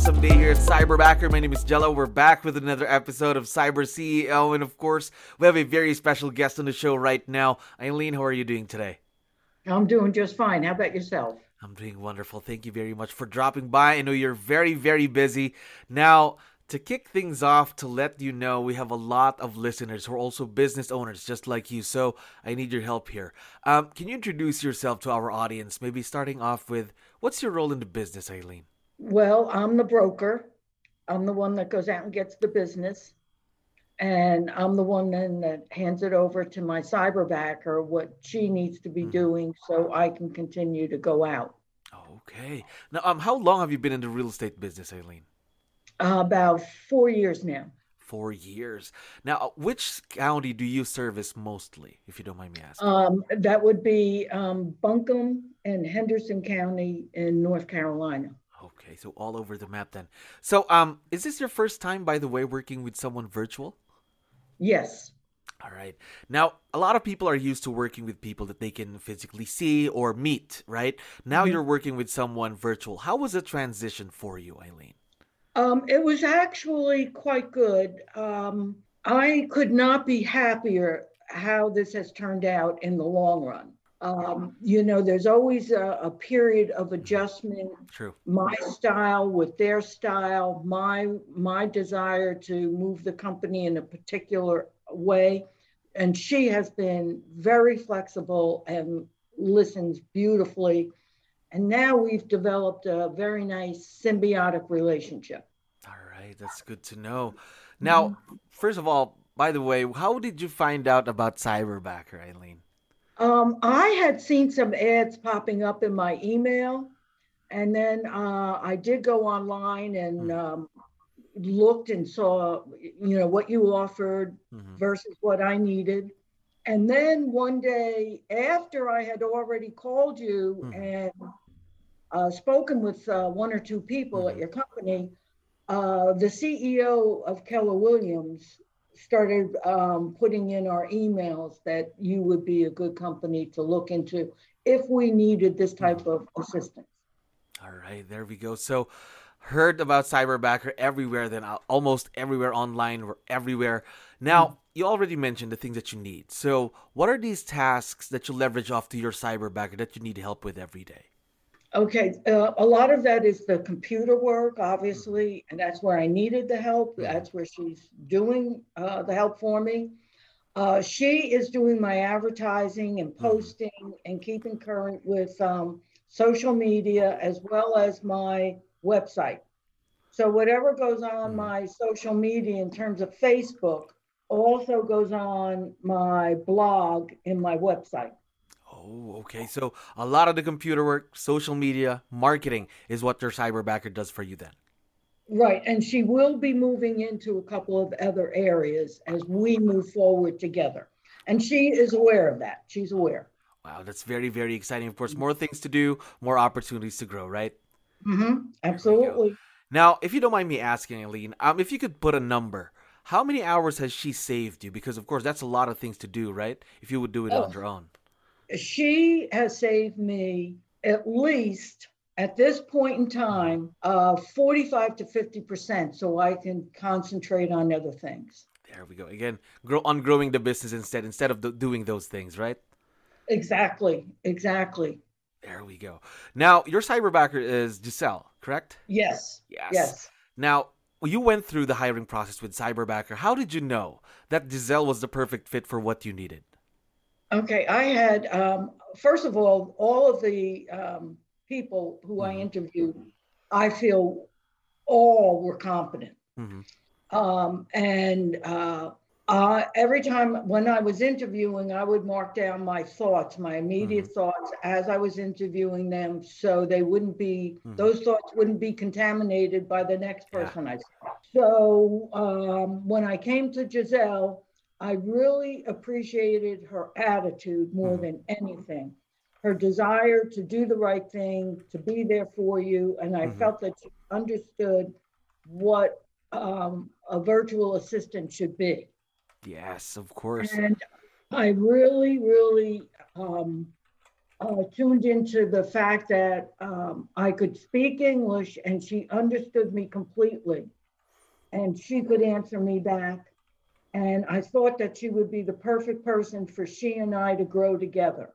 Awesome day here at Cyberbacker. My name is Jello. We're back with another episode of Cyber CEO, and of course, we have a very special guest on the show right now. Eileen, how are you doing today? I'm doing just fine. How about yourself? I'm doing wonderful. Thank you very much for dropping by. I know you're very, very busy. Now, to kick things off, to let you know, we have a lot of listeners who are also business owners just like you. So I need your help here. Um, can you introduce yourself to our audience? Maybe starting off with what's your role in the business, Eileen? Well, I'm the broker. I'm the one that goes out and gets the business. And I'm the one then that hands it over to my cyberbacker what she needs to be mm-hmm. doing so I can continue to go out. Okay. Now, um, how long have you been in the real estate business, Eileen? Uh, about four years now. Four years. Now, uh, which county do you service mostly, if you don't mind me asking? Um, that would be um, Buncombe and Henderson County in North Carolina. Okay, so all over the map then. So, um, is this your first time, by the way, working with someone virtual? Yes. All right. Now, a lot of people are used to working with people that they can physically see or meet, right? Now mm-hmm. you're working with someone virtual. How was the transition for you, Eileen? Um, it was actually quite good. Um, I could not be happier how this has turned out in the long run. Um, you know, there's always a, a, period of adjustment. True. My style with their style, my my desire to move the company in a particular way, and she has been very flexible and listens beautifully. And now we've developed a very nice symbiotic relationship. All right, that's good to know. Now, mm-hmm. first of all, by the way, how did you find out about Cyberbacker, Eileen? Um, I had seen some ads popping up in my email, and then uh, I did go online and hmm. um, looked and saw, you know, what you offered mm-hmm. versus what I needed. And then one day, after I had already called you mm-hmm. and uh, spoken with uh, one or two people mm-hmm. at your company, uh, the CEO of Keller Williams started um, putting in our emails that you would be a good company to look into if we needed this type of assistance. All right, there we go. So, heard about Cyberbacker everywhere, then uh, almost everywhere online or everywhere. Now, mm-hmm. you already mentioned the things that you need. So, what are these tasks that you leverage off to your Cyberbacker that you need help with every day? Okay, uh, a lot of that is the computer work, obviously, and that's where I needed the help. That's where she's doing uh, the help for me. Uh, she is doing my advertising and mm-hmm. posting and keeping current with um, social media as well as my website. So, whatever goes on mm-hmm. my social media in terms of Facebook also goes on my blog in my website. Oh, okay. So a lot of the computer work, social media, marketing is what your cyberbacker does for you then. Right. And she will be moving into a couple of other areas as we move forward together. And she is aware of that. She's aware. Wow, that's very, very exciting. Of course, more things to do, more opportunities to grow, right? Mm-hmm. Absolutely. Now, if you don't mind me asking, Eileen, um, if you could put a number, how many hours has she saved you? Because of course that's a lot of things to do, right? If you would do it oh. on your own she has saved me at least at this point in time uh, 45 to 50 percent so i can concentrate on other things. There we go. Again grow on growing the business instead instead of doing those things right? Exactly exactly. There we go. Now your cyberbacker is giselle correct? Yes yes. yes. Now you went through the hiring process with cyberbacker. How did you know that giselle was the perfect fit for what you needed Okay, I had um, first of all, all of the um, people who I mm-hmm. interviewed, I feel all were competent, mm-hmm. um, and uh, Uh, every time when I was interviewing, I would mark down my thoughts, my immediate Mm-hmm. thoughts as I was interviewing them, so they wouldn't be, Mhm. those thoughts wouldn't be contaminated by the next Yeah. person I saw. So um, when I came to Giselle, I really appreciated her attitude more Mhm. than anything. Her desire to do the right thing, to be there for you, and I Mhm. felt that she understood what um, a virtual assistant should be. Yes, of course. And I really, really um, uh, tuned into the fact that um, I could speak English and she understood me completely. And she could answer me back. And I thought that she would be the perfect person for she and I to grow together.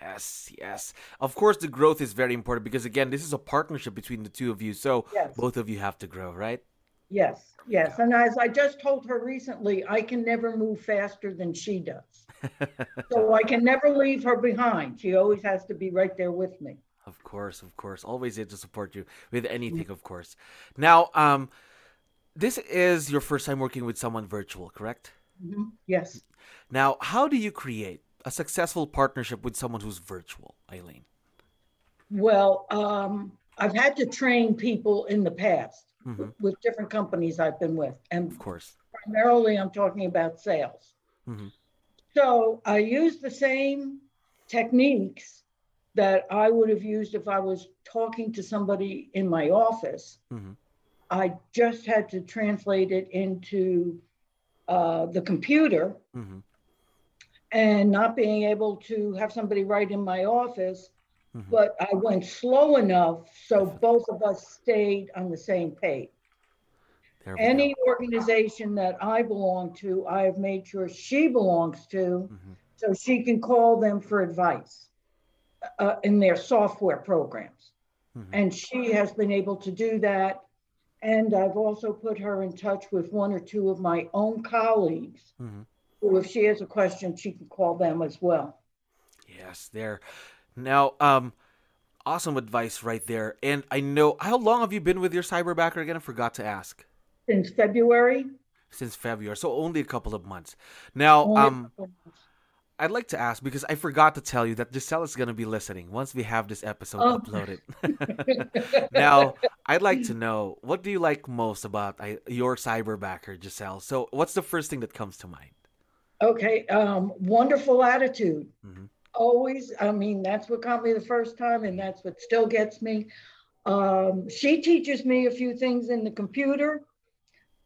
Yes, yes. Of course, the growth is very important because, again, this is a partnership between the two of you. So Yes. both of you have to grow, right? Yes, yes. And as I just told her recently, I can never move faster than she does. So I can never leave her behind. She always has to be right there with me. Of course, of course. Always here to support you with anything, of course. Now, um, this is your first time working with someone virtual, correct? Mhm. Yes. Now, how do you create a successful partnership with someone who's virtual, Eileen? Well, um, I've had to train people in the past Mhm. with different companies I've been with, and Of course. primarily I'm talking about sales. Mhm. So I use the same techniques that I would have used if I was talking to somebody in my office. Mhm. I just had to translate it into uh, the computer Mhm. and not being able to have somebody right in my office. Mhm. But I went slow enough so both of us stayed on the same page. Any organization that I belong to, I have made sure she belongs to, go. Mhm. so she can call them for advice uh, in their software programs. Mhm. And she has been able to do that. And I've also put her in touch with one or two of my own colleagues, Mhm. who, if she has a question, she can call them as well. Yes, there. Now, um, awesome advice right there. And I know how long have you been with your cyberbacker again? I forgot to ask. Since February. Since February, so only a couple of months. Now, only um. I'd like to ask because I forgot to tell you that Giselle is gonna be listening once we have this episode Oh. uploaded. now, I'd like to know what do you like most about I, your cyberbacker, Giselle? So, what's the first thing that comes to mind? Okay, um, wonderful attitude. Mhm. Always, I mean, that's what got me the first time, and that's what still gets me. Um, she teaches me a few things in the computer.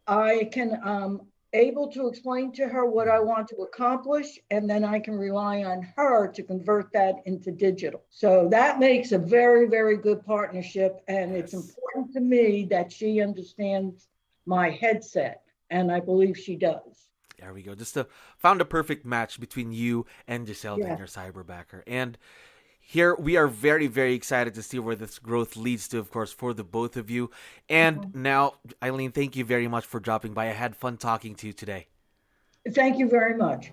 I can um, able to explain to her what I want to accomplish, and then I can rely on her to convert that into digital. So that makes a very, very good partnership, and it's important to me that she understands my headset, and I believe she does. There we go. Just a, found a perfect match between you and Giselle Yeah. and your cyberbacker. And here we are very, very excited to see where this growth leads to, of course, for the both of you. And mm-hmm. now, Eileen, thank you very much for dropping by. I had fun talking to you today. Thank you very much.